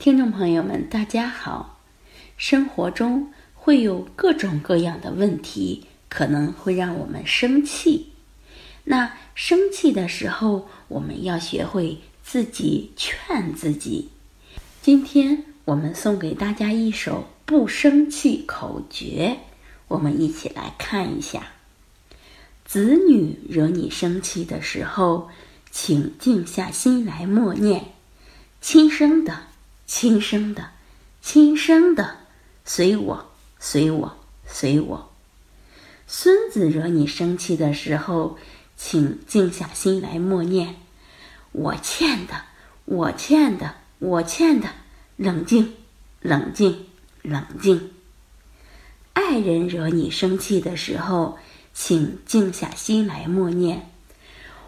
听众朋友们，大家好。生活中会有各种各样的问题，可能会让我们生气。那生气的时候，我们要学会自己劝自己。今天我们送给大家一首不生气口诀，我们一起来看一下。子女惹你生气的时候，请静下心来默念，亲生的。亲生的，亲生的，随我，随我，随我。孙子惹你生气的时候，请静下心来默念：“我欠的，我欠的，我欠的。”冷静，冷静，冷静。爱人惹你生气的时候，请静下心来默念：“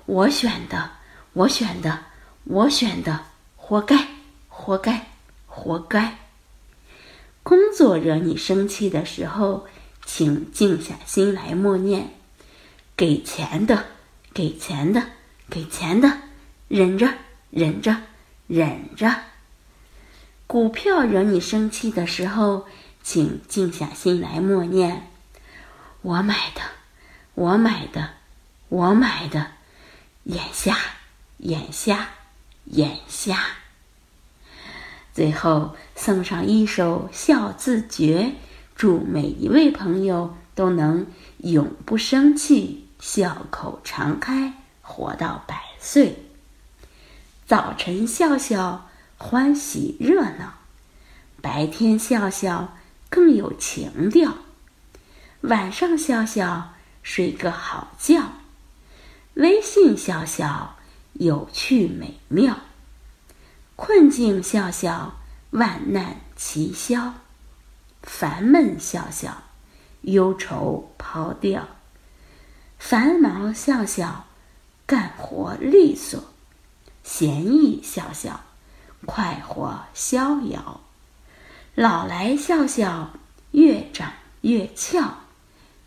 我选的，我选的，我选的，活该，活该。”活该！工作惹你生气的时候，请静下心来默念：“给钱的，给钱的，给钱的，忍着，忍着，忍着。”股票惹你生气的时候，请静下心来默念：“我买的，我买的，我买的。”眼下，眼下，眼下。最后送上一首笑字诀，祝每一位朋友都能永不生气，笑口常开，活到百岁。早晨笑笑，欢喜热闹；白天笑笑，更有情调；晚上笑笑，睡个好觉；微信笑笑，有趣美妙。困境笑笑，万难齐消；烦闷笑笑，忧愁抛掉；繁忙笑笑，干活利索；闲逸笑笑，快活逍遥；老来笑笑，越长越俏；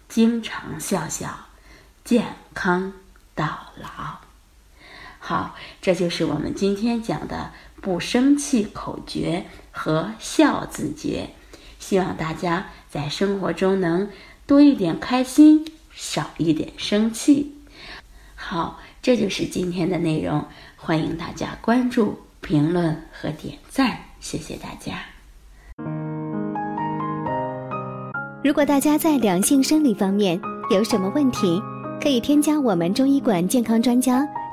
经常笑笑，健康到老。好，这就是我们今天讲的。不生气口诀和笑字诀，希望大家在生活中能多一点开心，少一点生气。好，这就是今天的内容，欢迎大家关注、评论和点赞，谢谢大家。如果大家在两性生理方面有什么问题，可以添加我们中医馆健康专家